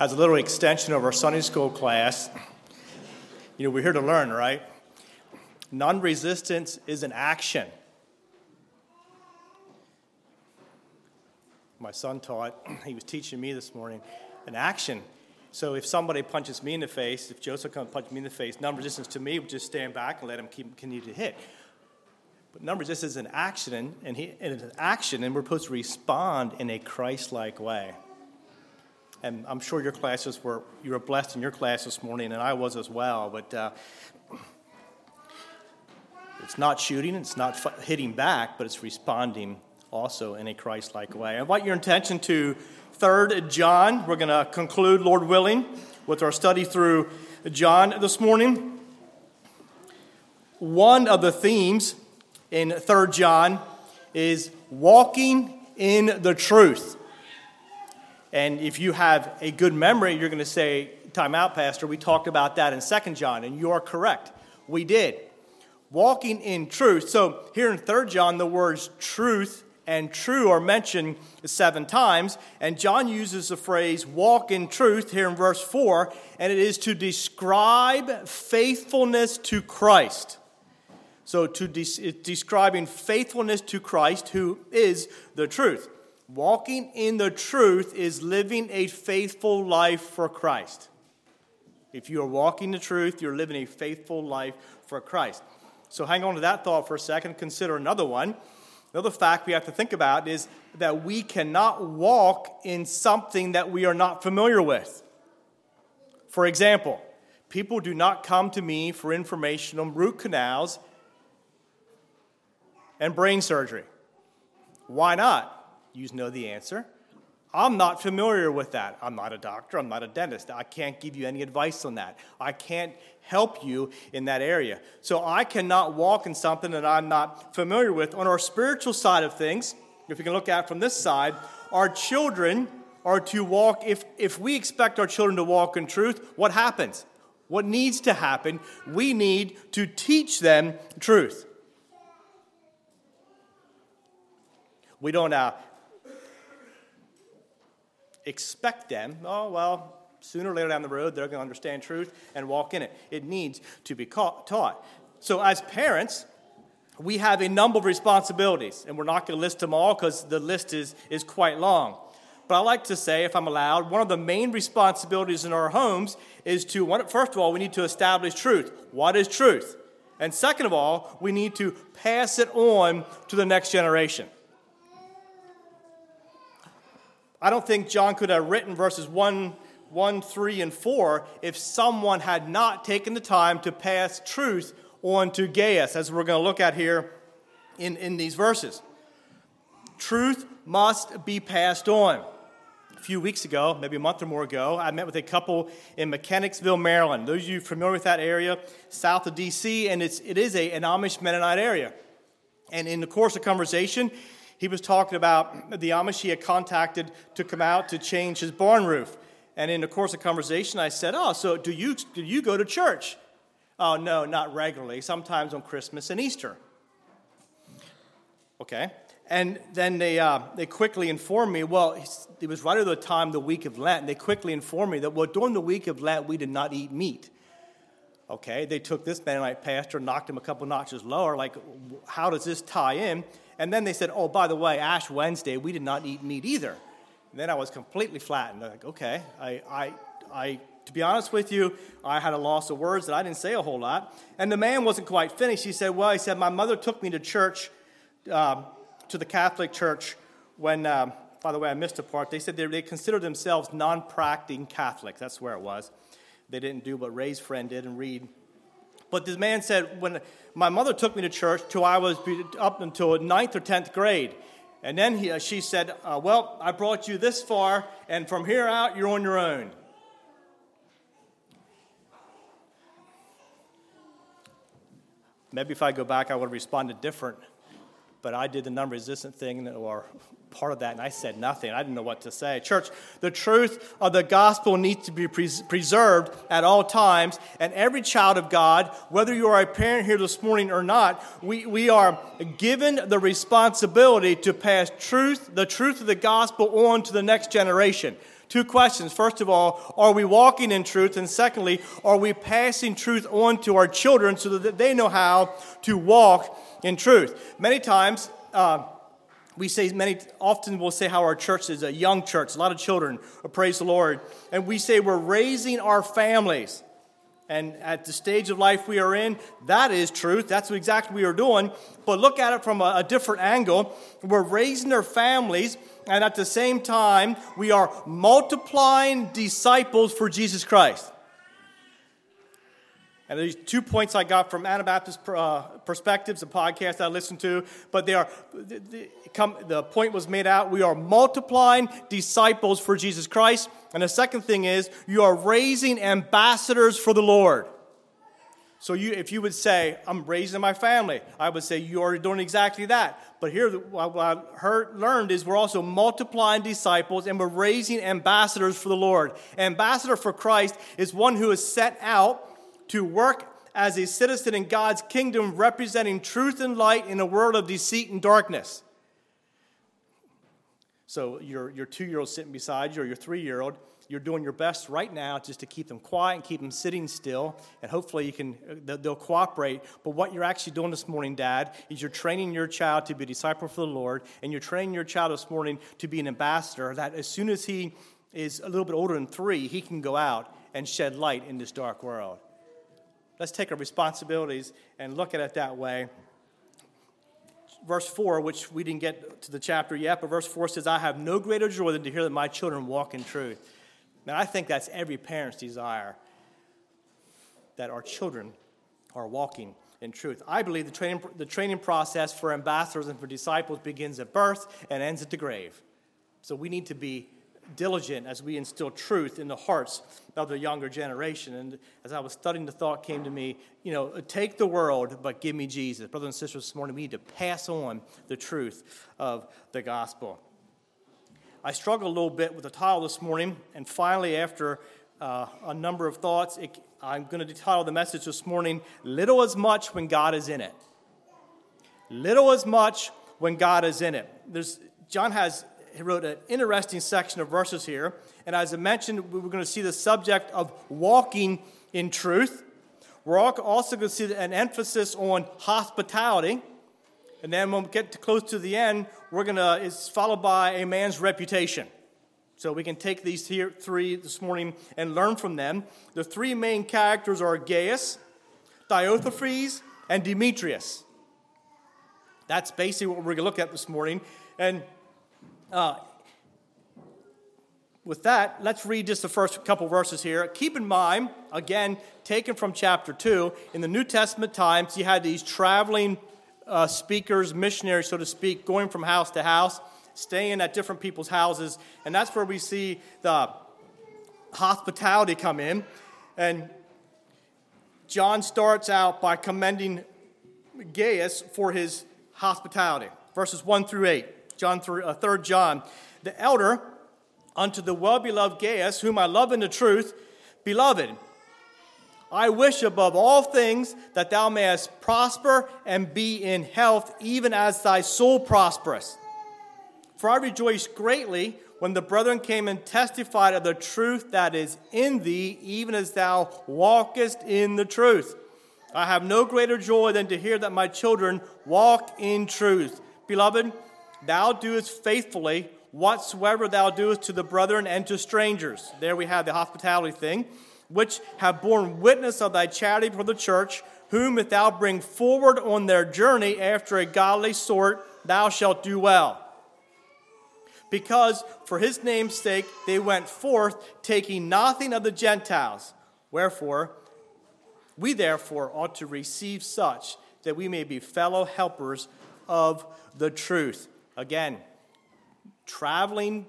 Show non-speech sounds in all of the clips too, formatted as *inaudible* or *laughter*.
as a little extension of our Sunday school class. You know, we're here to learn, right? Non resistance is an action. My son taught, *clears throat* he was teaching me this morning, an action. So if somebody punches me in the face, if Joseph comes punch me in the face, non resistance to me would just stand back and let him keep, continue to hit. But number just is an action, and, he, and it's an action, and we're supposed to respond in a Christ-like way. And I'm sure your classes were you were blessed in your class this morning, and I was as well. But uh, it's not shooting, it's not hitting back, but it's responding also in a Christ-like way. I invite your attention to Third John. We're going to conclude, Lord willing, with our study through John this morning. One of the themes in 3 John is walking in the truth. And if you have a good memory, you're going to say, Time out, Pastor. We talked about that in 2 John, and you are correct. We did. Walking in truth. So here in 3 John, the words truth and true are mentioned seven times. And John uses the phrase walk in truth here in verse 4, and it is to describe faithfulness to Christ. So, to de- describing faithfulness to Christ, who is the truth. Walking in the truth is living a faithful life for Christ. If you are walking the truth, you're living a faithful life for Christ. So, hang on to that thought for a second. Consider another one. Another fact we have to think about is that we cannot walk in something that we are not familiar with. For example, people do not come to me for information on root canals and brain surgery. Why not? You know the answer. I'm not familiar with that. I'm not a doctor. I'm not a dentist. I can't give you any advice on that. I can't help you in that area. So I cannot walk in something that I'm not familiar with. On our spiritual side of things, if we can look at from this side, our children are to walk, if, if we expect our children to walk in truth, what happens? What needs to happen? We need to teach them truth. We don't uh, expect them, oh, well, sooner or later down the road, they're going to understand truth and walk in it. It needs to be taught. So, as parents, we have a number of responsibilities, and we're not going to list them all because the list is, is quite long. But I like to say, if I'm allowed, one of the main responsibilities in our homes is to, first of all, we need to establish truth. What is truth? And second of all, we need to pass it on to the next generation. I don't think John could have written verses 1, 1, 3, and 4 if someone had not taken the time to pass truth on to Gaius, as we're going to look at here in, in these verses. Truth must be passed on. A few weeks ago, maybe a month or more ago, I met with a couple in Mechanicsville, Maryland. Those of you familiar with that area, south of D.C., and it's, it is a, an Amish Mennonite area. And in the course of conversation, he was talking about the Amish he had contacted to come out to change his barn roof. And in the course of conversation, I said, Oh, so do you, do you go to church? Oh, no, not regularly, sometimes on Christmas and Easter. Okay. And then they, uh, they quickly informed me, well, it was right at the time, the week of Lent, they quickly informed me that, well, during the week of Lent, we did not eat meat. Okay, they took this Mennonite pastor, knocked him a couple notches lower. Like, how does this tie in? And then they said, oh, by the way, Ash Wednesday, we did not eat meat either. And then I was completely flattened. I'm like, okay, I, I, I, to be honest with you, I had a loss of words that I didn't say a whole lot. And the man wasn't quite finished. He said, well, he said, my mother took me to church, um, to the Catholic Church, when, um, by the way, I missed a part. They said they, they considered themselves non practicing Catholics. That's where it was. They didn't do what Ray's friend did and read but this man said, when my mother took me to church till I was up until ninth or tenth grade. And then he, she said, uh, Well, I brought you this far, and from here out, you're on your own. Maybe if I go back, I would have responded different. But I did the non resistant thing, or part of that, and I said nothing. I didn't know what to say. Church, the truth of the gospel needs to be pres- preserved at all times, and every child of God, whether you are a parent here this morning or not, we, we are given the responsibility to pass truth, the truth of the gospel, on to the next generation. Two questions. First of all, are we walking in truth? And secondly, are we passing truth on to our children so that they know how to walk in truth? Many times, uh, we say many often we'll say how our church is a young church, a lot of children, uh, praise the Lord, and we say we're raising our families. And at the stage of life we are in, that is truth. That's exactly we are doing. But look at it from a, a different angle. We're raising our families, and at the same time, we are multiplying disciples for Jesus Christ. And these two points I got from Anabaptist uh, Perspectives, a podcast I listened to, but they are, the, the point was made out we are multiplying disciples for Jesus Christ. And the second thing is you are raising ambassadors for the Lord. So you, if you would say, I'm raising my family, I would say you are doing exactly that. But here, what I heard, learned is we're also multiplying disciples and we're raising ambassadors for the Lord. Ambassador for Christ is one who is set out to work as a citizen in God's kingdom, representing truth and light in a world of deceit and darkness. So, your, your two year old sitting beside you, or your three year old, you're doing your best right now just to keep them quiet and keep them sitting still, and hopefully you can, they'll cooperate. But what you're actually doing this morning, Dad, is you're training your child to be a disciple for the Lord, and you're training your child this morning to be an ambassador that as soon as he is a little bit older than three, he can go out and shed light in this dark world. Let's take our responsibilities and look at it that way. Verse 4, which we didn't get to the chapter yet, but verse 4 says, I have no greater joy than to hear that my children walk in truth. And I think that's every parent's desire that our children are walking in truth. I believe the training, the training process for ambassadors and for disciples begins at birth and ends at the grave. So we need to be diligent as we instill truth in the hearts of the younger generation. And as I was studying, the thought came to me, you know, take the world, but give me Jesus. Brothers and sisters, this morning we need to pass on the truth of the gospel. I struggled a little bit with the title this morning, and finally, after uh, a number of thoughts, it, I'm going to title the message this morning Little as Much When God is in It. Little as much when God is in it. There's, John has he wrote an interesting section of verses here. And as I mentioned, we are going to see the subject of walking in truth. We're also going to see an emphasis on hospitality. And then when we get to close to the end, we're going to, it's followed by a man's reputation. So we can take these here, three this morning and learn from them. The three main characters are Gaius, Diotrephes, and Demetrius. That's basically what we're going to look at this morning. And uh, with that, let's read just the first couple verses here. Keep in mind, again, taken from chapter 2, in the New Testament times, you had these traveling uh, speakers, missionaries, so to speak, going from house to house, staying at different people's houses. And that's where we see the hospitality come in. And John starts out by commending Gaius for his hospitality, verses 1 through 8. John 3, uh, 3 John. The elder unto the well beloved Gaius, whom I love in the truth, beloved, I wish above all things that thou mayest prosper and be in health, even as thy soul prospereth. For I rejoiced greatly when the brethren came and testified of the truth that is in thee, even as thou walkest in the truth. I have no greater joy than to hear that my children walk in truth. Beloved, Thou doest faithfully whatsoever thou doest to the brethren and to strangers. There we have the hospitality thing, which have borne witness of thy charity for the church, whom if thou bring forward on their journey after a godly sort, thou shalt do well. Because for his name's sake they went forth, taking nothing of the Gentiles. Wherefore, we therefore ought to receive such that we may be fellow helpers of the truth. Again, traveling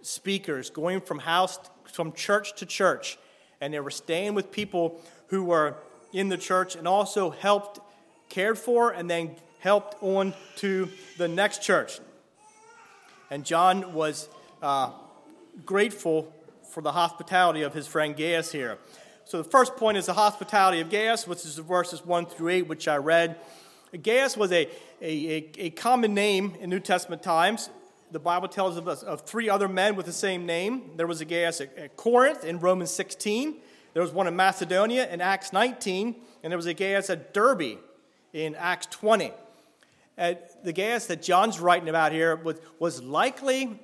speakers going from house, from church to church, and they were staying with people who were in the church and also helped, cared for, and then helped on to the next church. And John was uh, grateful for the hospitality of his friend Gaius here. So the first point is the hospitality of Gaius, which is verses 1 through 8, which I read. Gaius was a, a, a, common name in New Testament times. the Bible tells us of three other men with the same name. There was a Gaius at Corinth in Romans 16. There was one in Macedonia in Acts 19. And there was a Gaius at Derbe in Acts 20. And the Gaius that John's writing about here was, was likely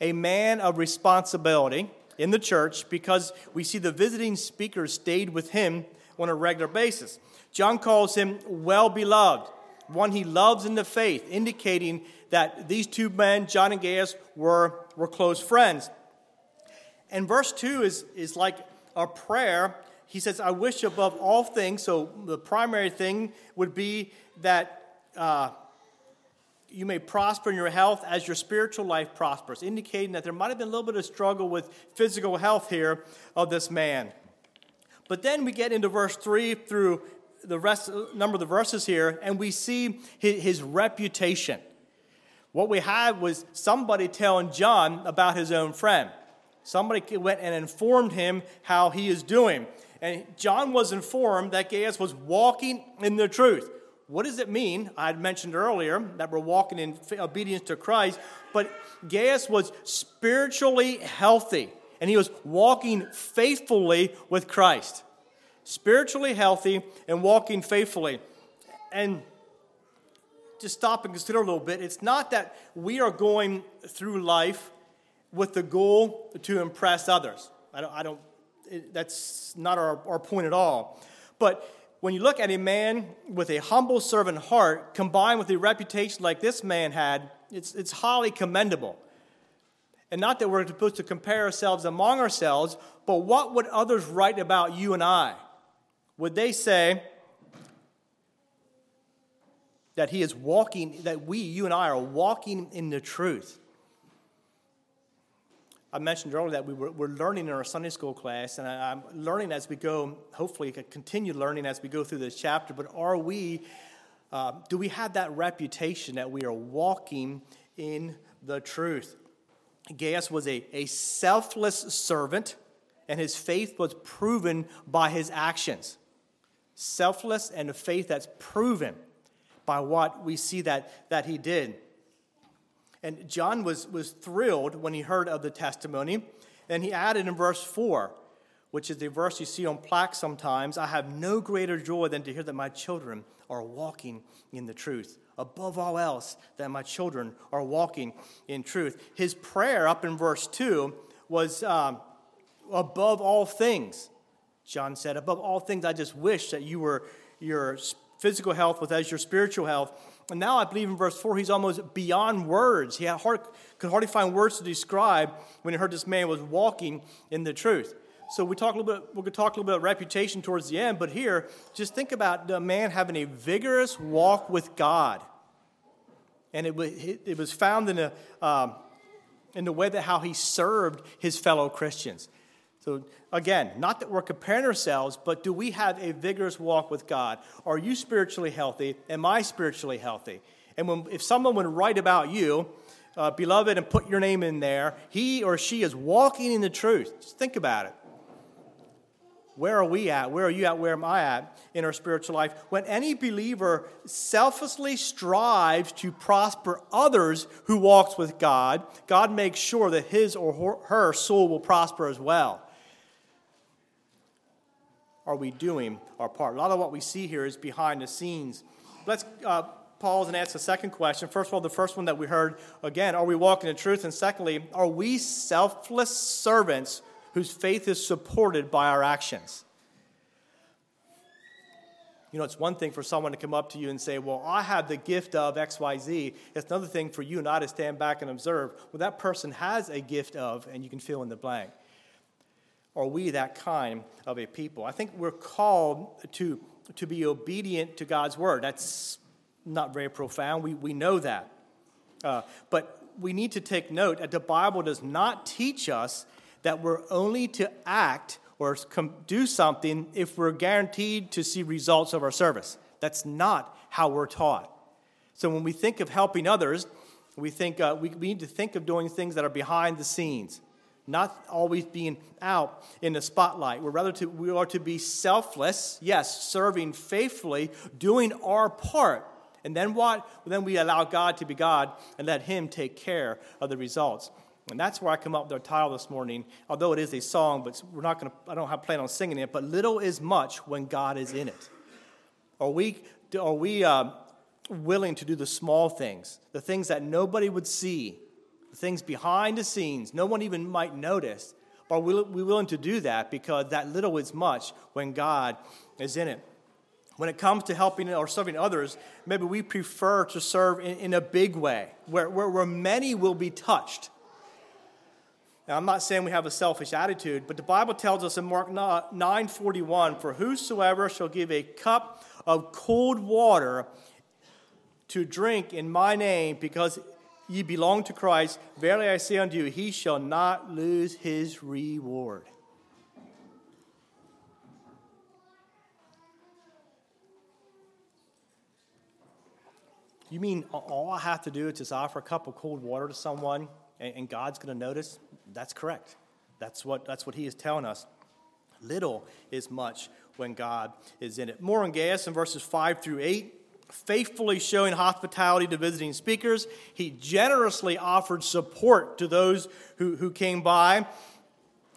a man of responsibility in the church because we see the visiting speakers stayed with him on a regular basis. John calls him well beloved, one he loves in the faith, indicating that these two men, John and Gaius, were, were close friends. And verse 2 is, is like a prayer. He says, I wish above all things. So the primary thing would be that uh, you may prosper in your health as your spiritual life prospers, indicating that there might have been a little bit of struggle with physical health here of this man. But then we get into verse 3 through the rest number of the verses here, and we see his, his reputation. What we had was somebody telling John about his own friend. Somebody went and informed him how he is doing. And John was informed that Gaius was walking in the truth. What does it mean? I had mentioned earlier that we're walking in obedience to Christ, but Gaius was spiritually healthy and he was walking faithfully with Christ. Spiritually healthy and walking faithfully. And just stop and consider a little bit. It's not that we are going through life with the goal to impress others. I don't, I don't it, that's not our, our point at all. But when you look at a man with a humble servant heart combined with a reputation like this man had, it's, it's highly commendable. And not that we're supposed to compare ourselves among ourselves, but what would others write about you and I? Would they say, that he is walking, that we, you and I, are walking in the truth. I mentioned earlier that we were, we're learning in our Sunday school class, and I, am learning as we go, hopefully, continue learning as we go through this chapter. But are we, uh, do we have that reputation that we are walking in the truth? Gaius was a, a selfless servant, and his faith was proven by his actions. Selfless and a faith that's proven by what we see that, that he did. And John was, was thrilled when he heard of the testimony. And he added in verse 4, which is the verse you see on plaques sometimes I have no greater joy than to hear that my children are walking in the truth. Above all else, that my children are walking in truth. His prayer up in verse 2 was um, above all things. John said, Above all things, I just wish that you were your physical health with as your spiritual health. And now I believe in verse 4, he's almost beyond words. He hard, could hardly find words to describe when he heard this man was walking in the truth. So we talk a little bit, we're going to talk a little bit about reputation towards the end, but here, just think about the man having a vigorous walk with God. And it, it was found in, a, um, in the way that how he served his fellow Christians. So, again, not that we're comparing ourselves, but do we have a vigorous walk with God? Are you spiritually healthy? Am I spiritually healthy? And when, if someone would write about you, uh, beloved, and put your name in there, he or she is walking in the truth. Just think about it. Where are we at? Where are you at? Where am I at in our spiritual life? When any believer selflessly strives to prosper others who walks with God, God makes sure that his or her soul will prosper as well are we doing our part? A lot of what we see here is behind the scenes. Let's uh, pause and ask the second question. First of all, the first one that we heard again, are we walking in truth? And secondly, are we selfless servants whose faith is supported by our actions? You know, it's one thing for someone to come up to you and say, Well, I have the gift of XYZ. It's another thing for you and I to stand back and observe. Well, that person has a gift of, and you can fill in the blank. Are we that kind of a people? I think we're called to, to be obedient to God's word. That's not very profound. We, we know that. Uh, but we need to take note that the Bible does not teach us that we're only to act or do something if we're guaranteed to see results of our service. That's not how we're taught. So when we think of helping others, we think uh, we, we need to think of doing things that are behind the scenes not always being out in the spotlight. We're rather to, we are to be selfless, yes, serving faithfully, doing our part And then what? Then we allow God to be God and let Him take care of the results. And that's where I come up with our title this morning, although it is a song, but we're not going to, I don't have plan on singing it, but little is much when God is in it. Are we, are we uh, willing to do the small things, the things that nobody would see, things behind the scenes, no one even might notice? Are we, we willing to do that because that little is much when God is in it? When it comes to helping or serving others, maybe we prefer to serve in, in a big way, where, where, where many will be touched. Now, I'm not saying we have a selfish attitude, but the Bible tells us in Mark 9:41, "For whosoever shall give a cup of cold water to drink in my name, because ye belong to Christ, verily I say unto you, he shall not lose his reward. You mean all I have to do is just offer a cup of cold water to someone and God's going to notice? That's correct. That's what, that's what he is telling us. Little is much when God is in it. More on Gaius in verses 5 through 8 faithfully showing hospitality to visiting speakers. He generously offered support to those who, who came by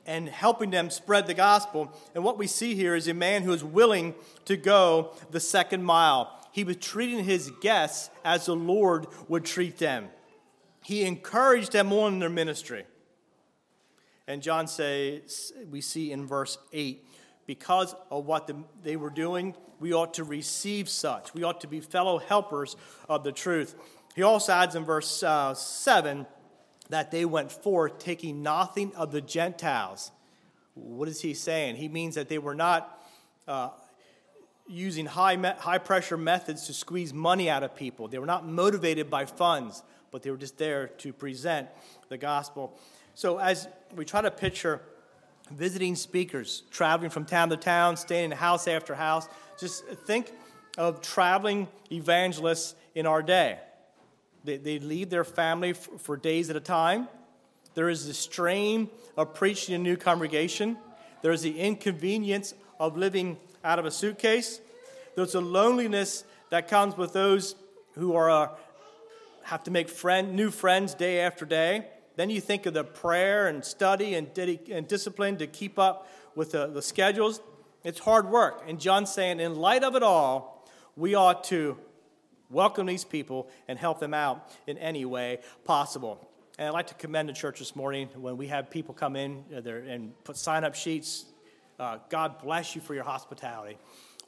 and helping them spread the gospel. And what we see here is a man who is willing to go the second mile. He was treating his guests as the Lord would treat them. He encouraged them on their ministry. And John says, we see in verse 8, because of what the, they were doing, we ought to receive such. We ought to be fellow helpers of the truth. He also adds in verse uh, 7 that they went forth taking nothing of the Gentiles. What is he saying? He means that they were not uh, using high, me- high pressure methods to squeeze money out of people. They were not motivated by funds, but they were just there to present the gospel. So, as we try to picture visiting speakers, traveling from town to town, staying in house after house. Just think of traveling evangelists in our day. They, they leave their family f- for days at a time. There is the strain of preaching a new congregation. There's the inconvenience of living out of a suitcase. There's a loneliness that comes with those who are uh, have to make friend, new friends day after day. Then you think of the prayer and study and, and discipline to keep up with the, the schedules. It's hard work. And John's saying, in light of it all, we ought to welcome these people and help them out in any way possible. And I'd like to commend the church this morning when we have people come in uh, and put sign up sheets. Uh, God bless you for your hospitality.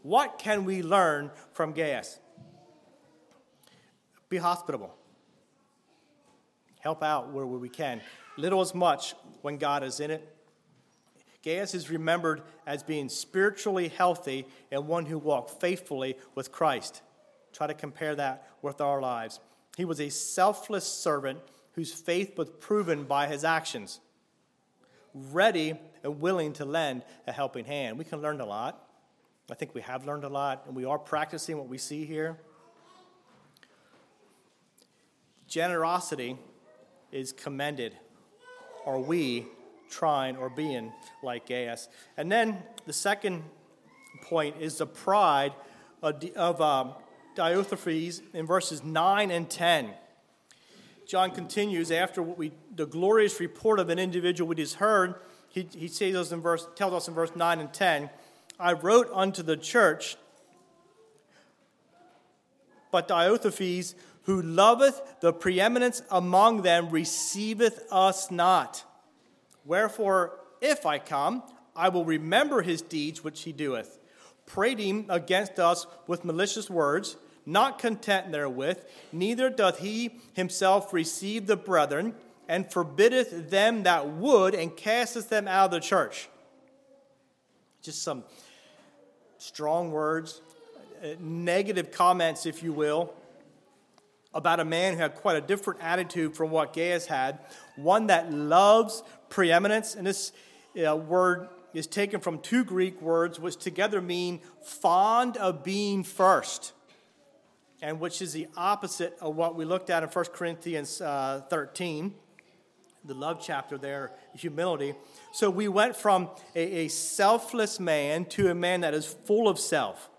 What can we learn from Gaius? Be hospitable help out where we can. Little as much when God is in it. Gaius is remembered as being spiritually healthy and one who walked faithfully with Christ. Try to compare that with our lives. He was a selfless servant whose faith was proven by his actions, ready and willing to lend a helping hand. We can learn a lot. I think we have learned a lot, and we are practicing what we see here. Generosity is commended. Are we trying or being like Gaius? And then the second point is the pride of, of um, Diotrephes in verses 9 and 10. John continues after what we, the glorious report of an individual we just heard. He, he says us in verse, tells us in verse 9 and 10 I wrote unto the church, but Diotrephes, who loveth the preeminence among them receiveth us not. Wherefore, if I come, I will remember his deeds which he doeth, prating against us with malicious words, not content therewith, neither doth he himself receive the brethren, and forbiddeth them that would, and casteth them out of the church. Just some strong words, uh, negative comments, if you will, about a man who had quite a different attitude from what Gaius had, one that loves preeminence. And this uh, word is taken from two Greek words, which together mean fond of being first, and which is the opposite of what we looked at in 1 Corinthians uh, 13, the love chapter there, humility. So we went from a, a selfless man to a man that is full of self.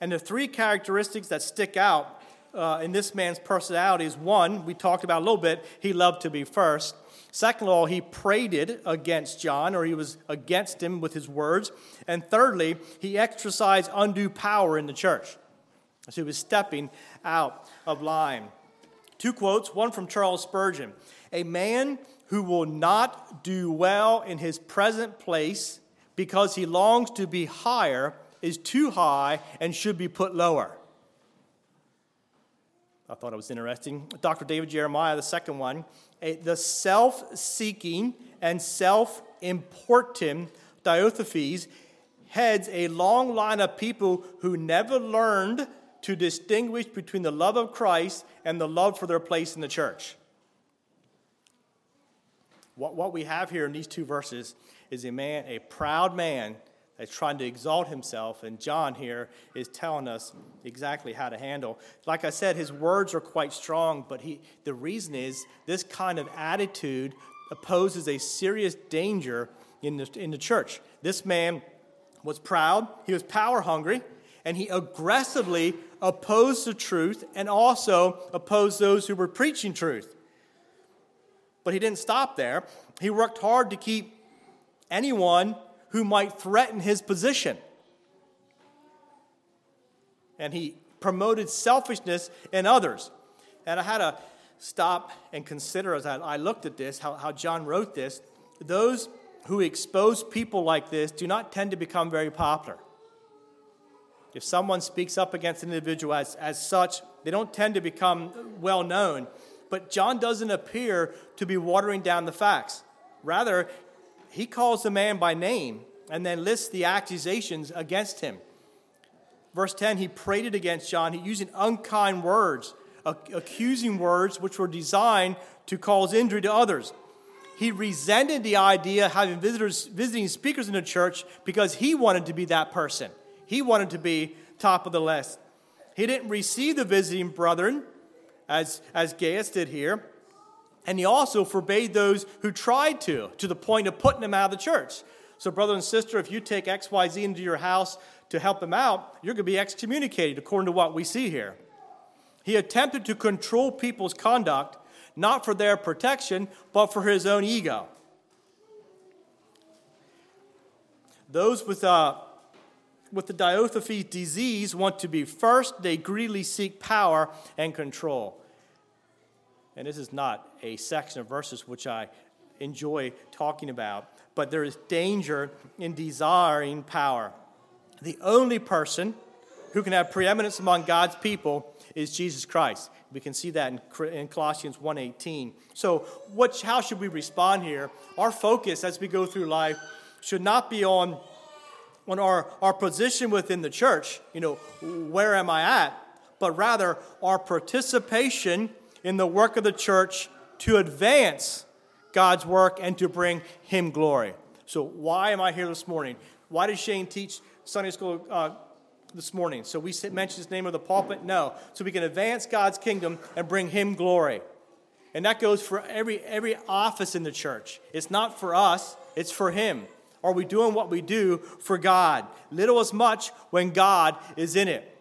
And the three characteristics that stick out uh, in this man's personality is one, we talked about a little bit, he loved to be first. Second of all, he prated against John, or he was against him with his words. And thirdly, he exercised undue power in the church. So he was stepping out of line. Two quotes, one from Charles Spurgeon A man who will not do well in his present place because he longs to be higher is too high and should be put lower. I thought it was interesting. Dr. David Jeremiah, the second one, the self seeking and self important Diotrephes heads a long line of people who never learned to distinguish between the love of Christ and the love for their place in the church. What, what we have here in these two verses is a man, a proud man that's trying to exalt himself, and John here is telling us exactly how to handle. Like I said, his words are quite strong, but he, the reason is this kind of attitude opposes a serious danger in the, in the church. This man was proud, he was power hungry, and he aggressively opposed the truth and also opposed those who were preaching truth. But he didn't stop there. He worked hard to keep anyone who might threaten his position. And he promoted selfishness in others. And I had to stop and consider as I, looked at this, how, how John wrote this. Those who expose people like this do not tend to become very popular. If someone speaks up against an individual as, as such, they don't tend to become well known. But John doesn't appear to be watering down the facts. Rather, he calls the man by name and then lists the accusations against him. Verse 10, he prated against John, he using unkind words, accusing words which were designed to cause injury to others. He resented the idea of having visitors, visiting speakers in the church because he wanted to be that person. He wanted to be top of the list. He didn't receive the visiting brethren, as, as Gaius did here. And he also forbade those who tried to, to the point of putting them out of the church. So, brother and sister, if you take XYZ into your house to help them out, you're going to be excommunicated according to what we see here. He attempted to control people's conduct, not for their protection, but for his own ego. Those with, uh, with the Diotrephes disease want to be first, they greedily seek power and control and this is not a section of verses which I enjoy talking about, but there is danger in desiring power. The only person who can have preeminence among God's people is Jesus Christ. We can see that in, in Colossians 1:18. So, what, how should we respond here? Our focus as we go through life should not be on, on our, our position within the church, you know, where am I at? But rather our participation in the work of the church to advance God's work and to bring Him glory. So, why am I here this morning? Why did Shane teach Sunday school uh, this morning? So, we mention his name of the pulpit? No. So, we can advance God's kingdom and bring Him glory. And that goes for every, every office in the church. It's not for us, it's for Him. Are we doing what we do for God? Little as much when God is in it.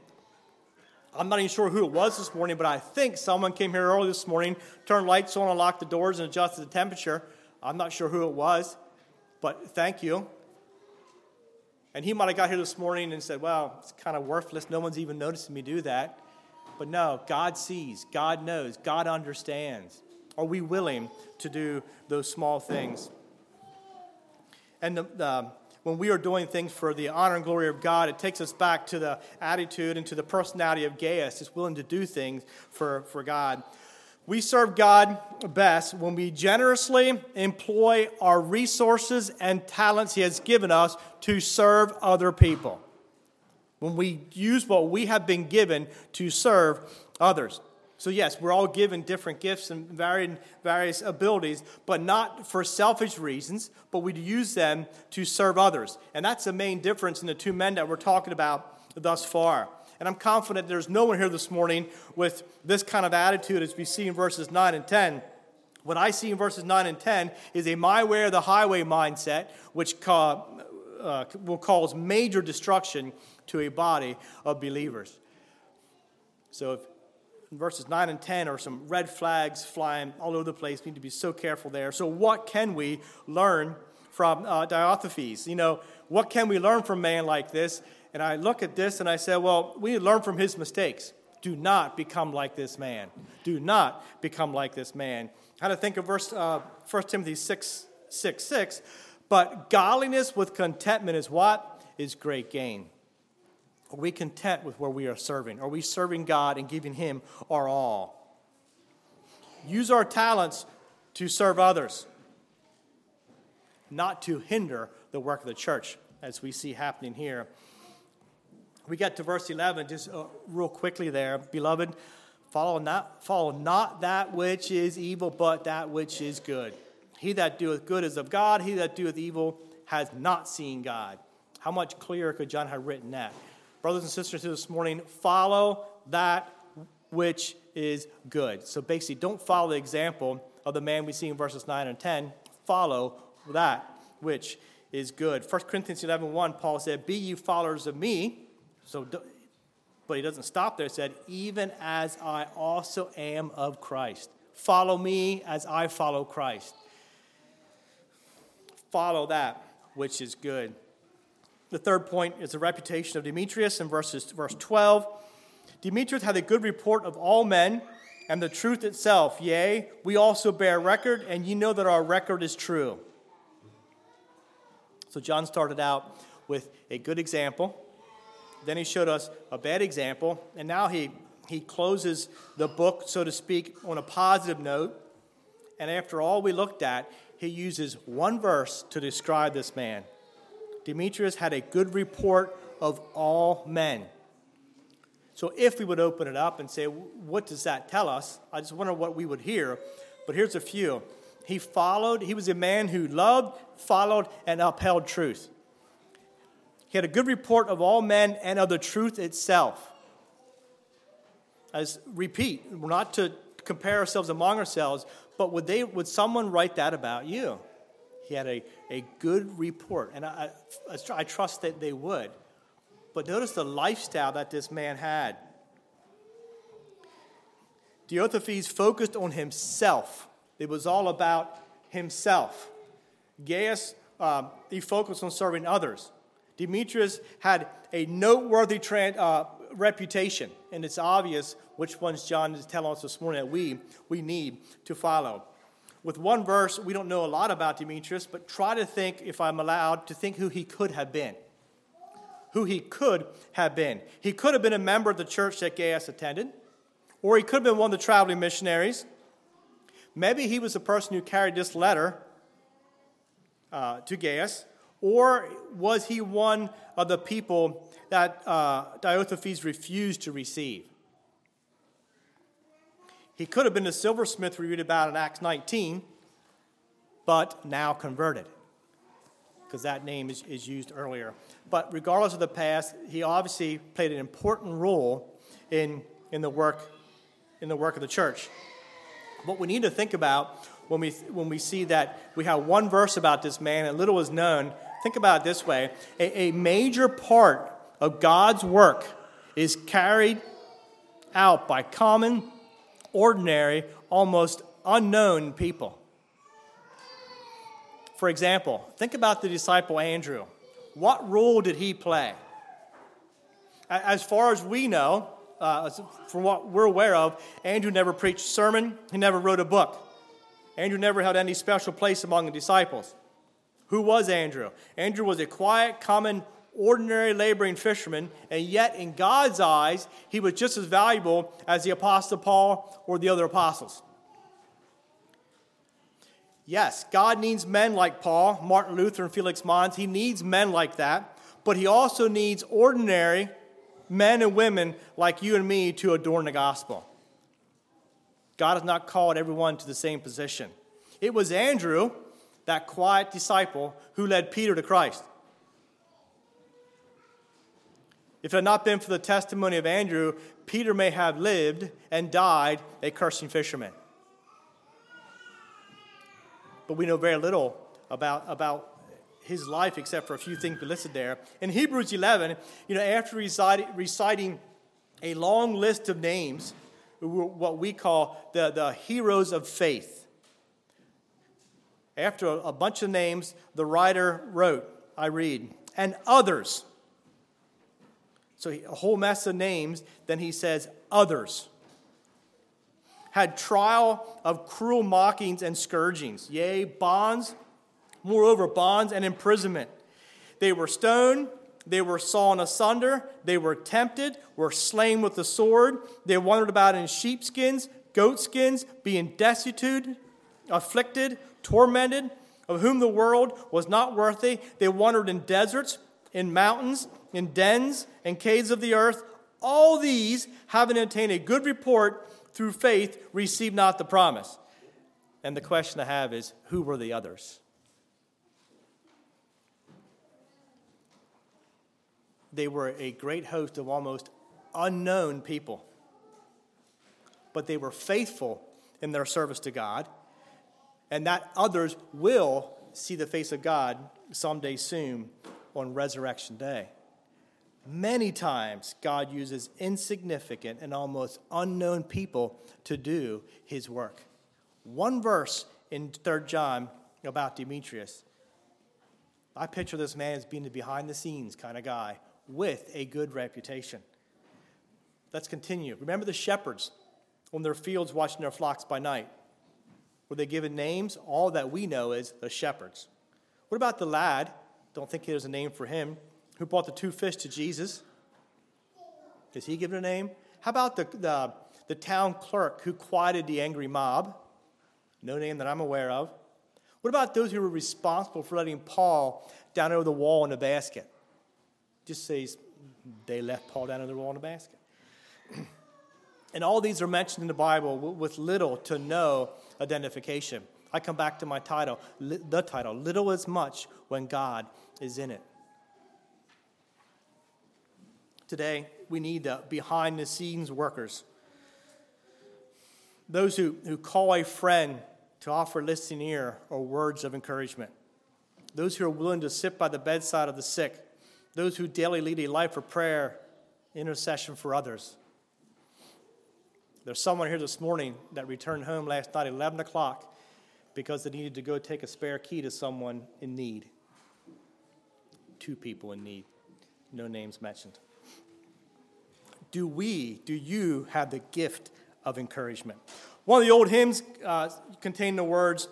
I'm not even sure who it was this morning, but I think someone came here early this morning, turned lights on, unlocked the doors, and adjusted the temperature. I'm not sure who it was, but thank you. And he might have got here this morning and said, Well, it's kind of worthless. No one's even noticing me do that. But no, God sees, God knows, God understands. Are we willing to do those small things? And the, the when we are doing things for the honor and glory of God, it takes us back to the attitude and to the personality of Gaius, is willing to do things for, for God. We serve God best when we generously employ our resources and talents He has given us to serve other people. When we use what we have been given to serve others. So, yes, we're all given different gifts and varied, various abilities, but not for selfish reasons, but we use them to serve others. And that's the main difference in the two men that we're talking about thus far. And I'm confident there's no one here this morning with this kind of attitude as we see in verses 9 and 10. What I see in verses 9 and 10 is a my way or the highway mindset, which ca- uh, will cause major destruction to a body of believers. So if verses 9 and 10 are some red flags flying all over the place. We need to be so careful there. So, what can we learn from uh? You know, what can we learn from man like this? And I look at this and I say, well, we learn from his mistakes. Do not become like this man. Do not become like this man. Had to think of verse uh, 1 Timothy 6, 6, 6. But godliness with contentment is what? Is great gain. Are we content with where we are serving? Are we serving God and giving Him our all? Use our talents to serve others, not to hinder the work of the church, as we see happening here. We get to verse 11, just uh, real quickly there. Beloved, follow not, follow not that which is evil, but that which is good. He that doeth good is of God, he that doeth evil has not seen God. How much clearer could John have written that? Brothers and sisters this morning, follow that which is good. So basically, don't follow the example of the man we see in verses 9 and 10. Follow that which is good. 1 Corinthians 11 1, Paul said, Be you followers of me. So, but he doesn't stop there. He said, Even as I also am of Christ. Follow me as I follow Christ. Follow that which is good. The third point is the reputation of Demetrius in verses, verse 12. Demetrius had a good report of all men and the truth itself. Yea, we also bear record, and ye know that our record is true. So John started out with a good example. Then he showed us a bad example. And now he, he closes the book, so to speak, on a positive note. And after all we looked at, he uses one verse to describe this man. Demetrius had a good report of all men. So if we would open it up and say, what does that tell us? I just wonder what we would hear. But here's a few. He followed, he was a man who loved, followed, and upheld truth. He had a good report of all men and of the truth itself. As repeat, we're not to compare ourselves among ourselves, but would they would someone write that about you? He had a, a good report, and I, I, I trust that they would. But notice the lifestyle that this man had. Diotrephes focused on himself. It was all about himself. Gaius, um, he focused on serving others. Demetrius had a noteworthy uh, reputation, and it's obvious which ones John is telling us this morning that we, we need to follow with one verse, we don't know a lot about Demetrius, but try to think, if I'm allowed, to think who he could have been. Who he could have been. He could have been a member of the church that Gaius attended, or he could have been one of the traveling missionaries. Maybe he was the person who carried this letter uh, to Gaius, or was he one of the people that uh, refused to receive? He could have been the silversmith we read about in Acts 19, but now converted, because that name is, is used earlier. But regardless of the past, he obviously played an important role in, in, the, work, in the work of the church. What we need to think about when we, when we see that we have one verse about this man and little is known, think about it this way a, a major part of God's work is carried out by common ordinary, almost unknown people. For example, think about the disciple Andrew. What role did he play? As far as we know, uh, from what we're aware of, Andrew never preached a sermon, he never wrote a book. Andrew never held any special place among the disciples. Who was Andrew? Andrew was a quiet, common ordinary laboring fisherman, and yet in God's eyes, he was just as valuable as the Apostle Paul or the other apostles. Yes, God needs men like Paul, Martin Luther, and Felix Manz. He needs men like that, but he also needs ordinary men and women like you and me to adorn the gospel. God has not called everyone to the same position. It was Andrew, that quiet disciple, who led Peter to Christ. If it had not been for the testimony of Andrew, Peter may have lived and died a cursing fisherman. But we know very little about, about his life except for a few things listed there. In Hebrews 11, you know, after reciting a long list of names, what we call the, the heroes of faith. After a, a bunch of names, the writer wrote, I read, and others. So a whole mess of names, then he says, others. Had trial of cruel mockings and scourgings, yea, bonds, moreover, bonds and imprisonment. They were stoned, they were sawn asunder, they were tempted, were slain with the sword, they wandered about in sheepskins, goatskins, being destitute, afflicted, tormented, of whom the world was not worthy. They wandered in deserts, in mountains, in dens, and caves of the earth. All these, having obtained a good report through faith, received not the promise. And the question I have is who were the others? They were a great host of almost unknown people, but they were faithful in their service to God, and that others will see the face of God someday soon on Resurrection Day. Many times, God uses insignificant and almost unknown people to do his work. One verse in 3 John about Demetrius. I picture this man as being the behind the scenes kind of guy with a good reputation. Let's continue. Remember the shepherds on their fields watching their flocks by night. Were they given names? All that we know is the shepherds. What about the lad? Don't think there's a name for him. Who brought the two fish to Jesus? Is he given a name? How about the, the, the town clerk who quieted the angry mob? No name that I'm aware of. What about those who were responsible for letting Paul down over the wall in a basket? Just says they left Paul down over the wall in a basket. *clears throat* and all these are mentioned in the Bible with little to no identification. I come back to my title, the title, Little is Much when God is in it. Today, we need the behind the scenes workers. Those who, who call a friend to offer listening ear or words of encouragement. Those who are willing to sit by the bedside of the sick. Those who daily lead a life of prayer, intercession for others. There's someone here this morning that returned home last night at 11 o'clock because they needed to go take a spare key to someone in need. Two people in need, no names mentioned. Do we, do you have the gift of encouragement? One of the old hymns uh, contained the words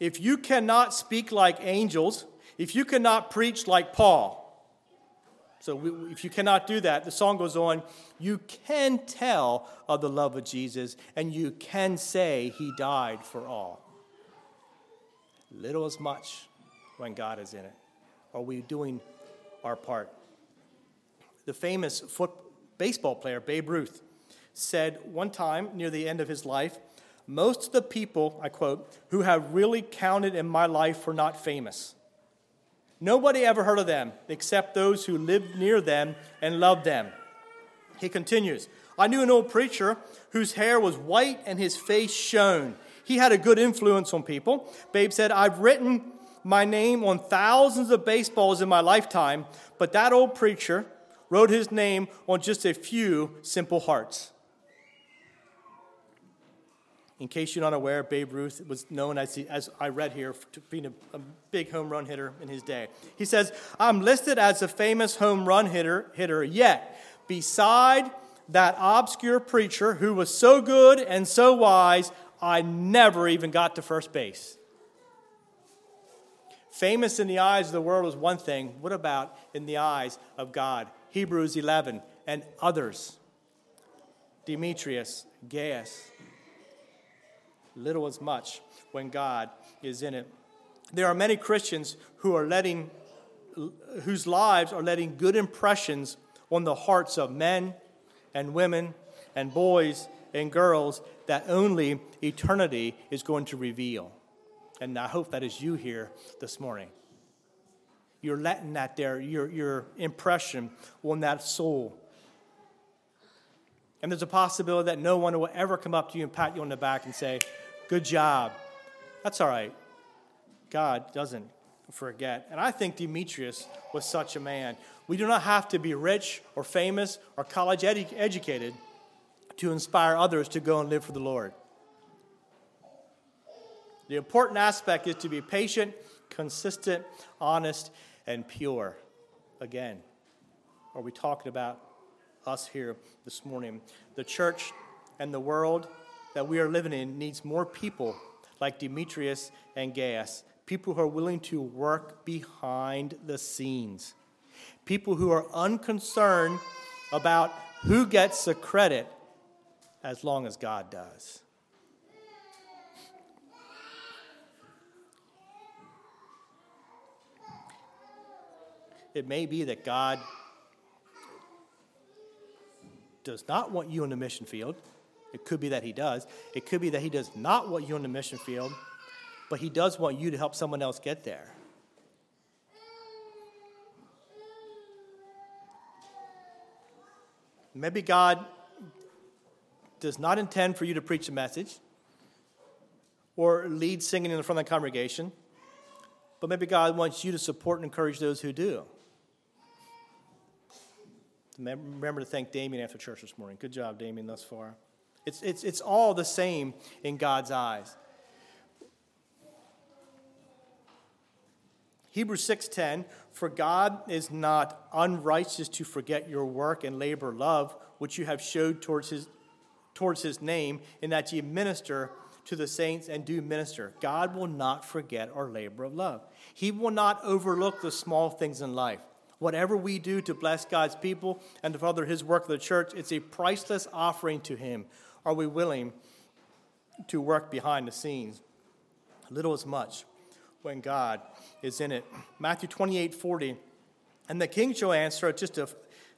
If you cannot speak like angels, if you cannot preach like Paul, so we, if you cannot do that, the song goes on, you can tell of the love of Jesus and you can say he died for all. Little as much when God is in it. Are we doing our part? The famous foot, baseball player, Babe Ruth, said one time near the end of his life, Most of the people, I quote, who have really counted in my life were not famous. Nobody ever heard of them except those who lived near them and loved them. He continues I knew an old preacher whose hair was white and his face shone. He had a good influence on people. Babe said, I've written my name on thousands of baseballs in my lifetime, but that old preacher wrote his name on just a few simple hearts. In case you're not aware, Babe Ruth was known, as, he, as I read here, being a, a, big home run hitter in his day. He says, I'm listed as a famous home run hitter, hitter yet, beside that obscure preacher who was so good and so wise, I never even got to first base. Famous in the eyes of the world is one thing. What about in the eyes of God? Hebrews 11 and others. Demetrius, Gaius, little as much when God is in it. There are many Christians who are letting, whose lives are letting good impressions on the hearts of men and women and boys and girls that only eternity is going to reveal. And I hope that is you here this morning. You're letting that there, your, your impression on that soul. And there's a possibility that no one will ever come up to you and pat you on the back and say, Good job. That's all right. God doesn't forget. And I think Demetrius was such a man. We do not have to be rich or famous or college edu- educated to inspire others to go and live for the Lord. The important aspect is to be patient, consistent, honest, and pure. Again, are we talking about us here this morning? The church and the world that we are living in needs more people like Demetrius and Gaius, people who are willing to work behind the scenes, people who are unconcerned about who gets the credit as long as God does. It may be that God does not want you in the mission field. It could be that He does. It could be that He does not want you in the mission field, but He does want you to help someone else get there. Maybe God does not intend for you to preach a message or lead singing in the front of the congregation, but maybe God wants you to support and encourage those who do. Remember to thank Damien after church this morning. Good job, Damien, thus far. It's, it's, it's all the same in God's eyes. Hebrews 6:10 For God is not unrighteous to forget your work and labor love which you have showed towards his towards his name in that ye minister to the saints and do minister. God will not forget our labor of love. He will not overlook the small things in life. Whatever we do to bless God's people and to further his work of the church, it's a priceless offering to him. Are we willing to work behind the scenes? Little as much when God is in it. Matthew 28 40. And the king shall answer, just to,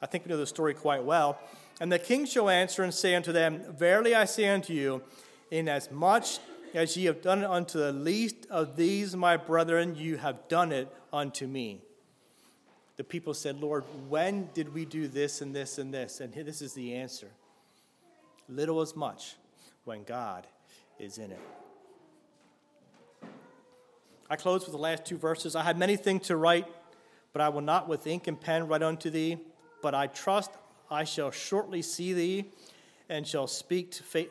I think we know the story quite well. And the king shall answer and say unto them, Verily I say unto you, inasmuch as ye have done it unto the least of these my brethren, you have done it unto me. The people said, Lord, when did we do this and this and this? And this is the answer little as much when God is in it. I close with the last two verses. I had many things to write, but I will not with ink and pen write unto thee. But I trust I shall shortly see thee, and shall speak to fa-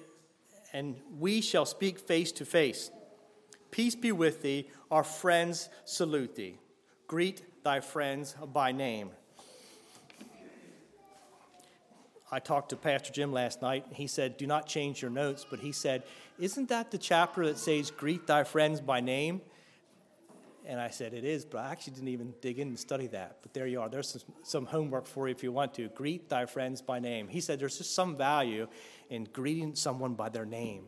and we shall speak face to face. Peace be with thee. Our friends salute thee. Greet thy friends by name. I talked to Pastor Jim last night. He said, Do not change your notes. But he said, Isn't that the chapter that says, Greet thy friends by name? And I said, It is, but I actually didn't even dig in and study that. But there you are. There's some, some homework for you if you want to. Greet thy friends by name. He said, There's just some value in greeting someone by their name.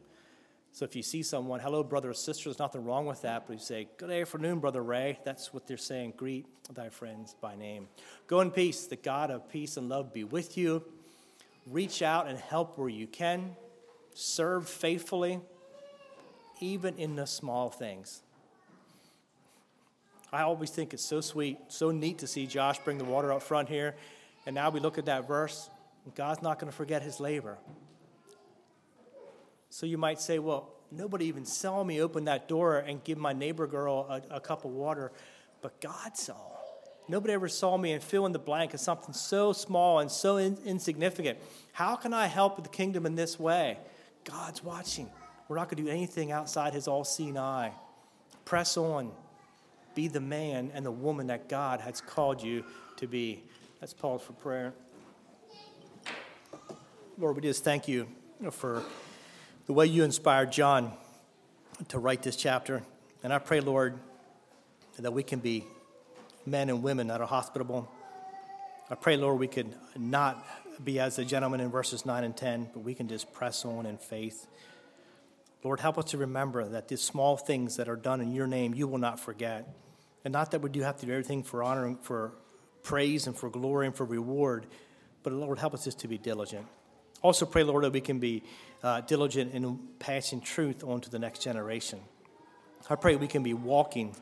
So if you see someone, hello, brother or sister, there's nothing wrong with that. But you say, Good afternoon, brother Ray. That's what they're saying. Greet thy friends by name. Go in peace. The God of peace and love be with you. Reach out and help where you can. Serve faithfully, even in the small things. I always think it's so sweet, so neat to see Josh bring the water up front here. And now we look at that verse, God's not going to forget his labor. So you might say, well, nobody even saw me open that door and give my neighbor girl a, a cup of water, but God saw. Nobody ever saw me and fill in the blank as something so small and so in, insignificant. How can I help the kingdom in this way? God's watching. We're not going to do anything outside his all seeing eye. Press on. Be the man and the woman that God has called you to be. Let's pause for prayer. Lord, we just thank you for the way you inspired John to write this chapter. And I pray, Lord, that we can be men and women that are hospitable. I pray, Lord, we could not be as the gentleman in verses 9 and 10, but we can just press on in faith. Lord, help us to remember that these small things that are done in your name, you will not forget. And not that we do have to do everything for honor and for praise and for glory and for reward, but Lord, help us just to be diligent. Also, pray, Lord, that we can be uh, diligent in passing truth on to the next generation. I pray we can be walking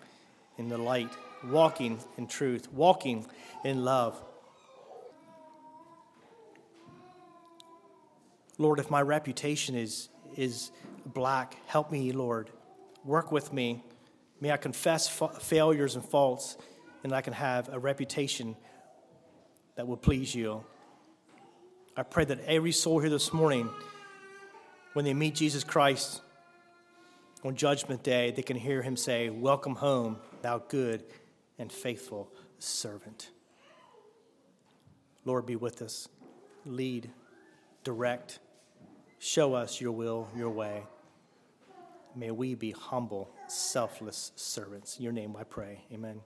in the light, walking in truth, walking in love. Lord, if my reputation is, is black. Help me, Lord. Work with me. May I confess fa- failures and faults, and I can have a reputation that will please you. I pray that every soul here this morning, when they meet Jesus Christ on Judgment Day, they can hear him say, Welcome home, thou good and faithful servant. Lord, be with us. Lead, direct, show us your will, your way. May we be humble, selfless servants. In your name I pray. Amen.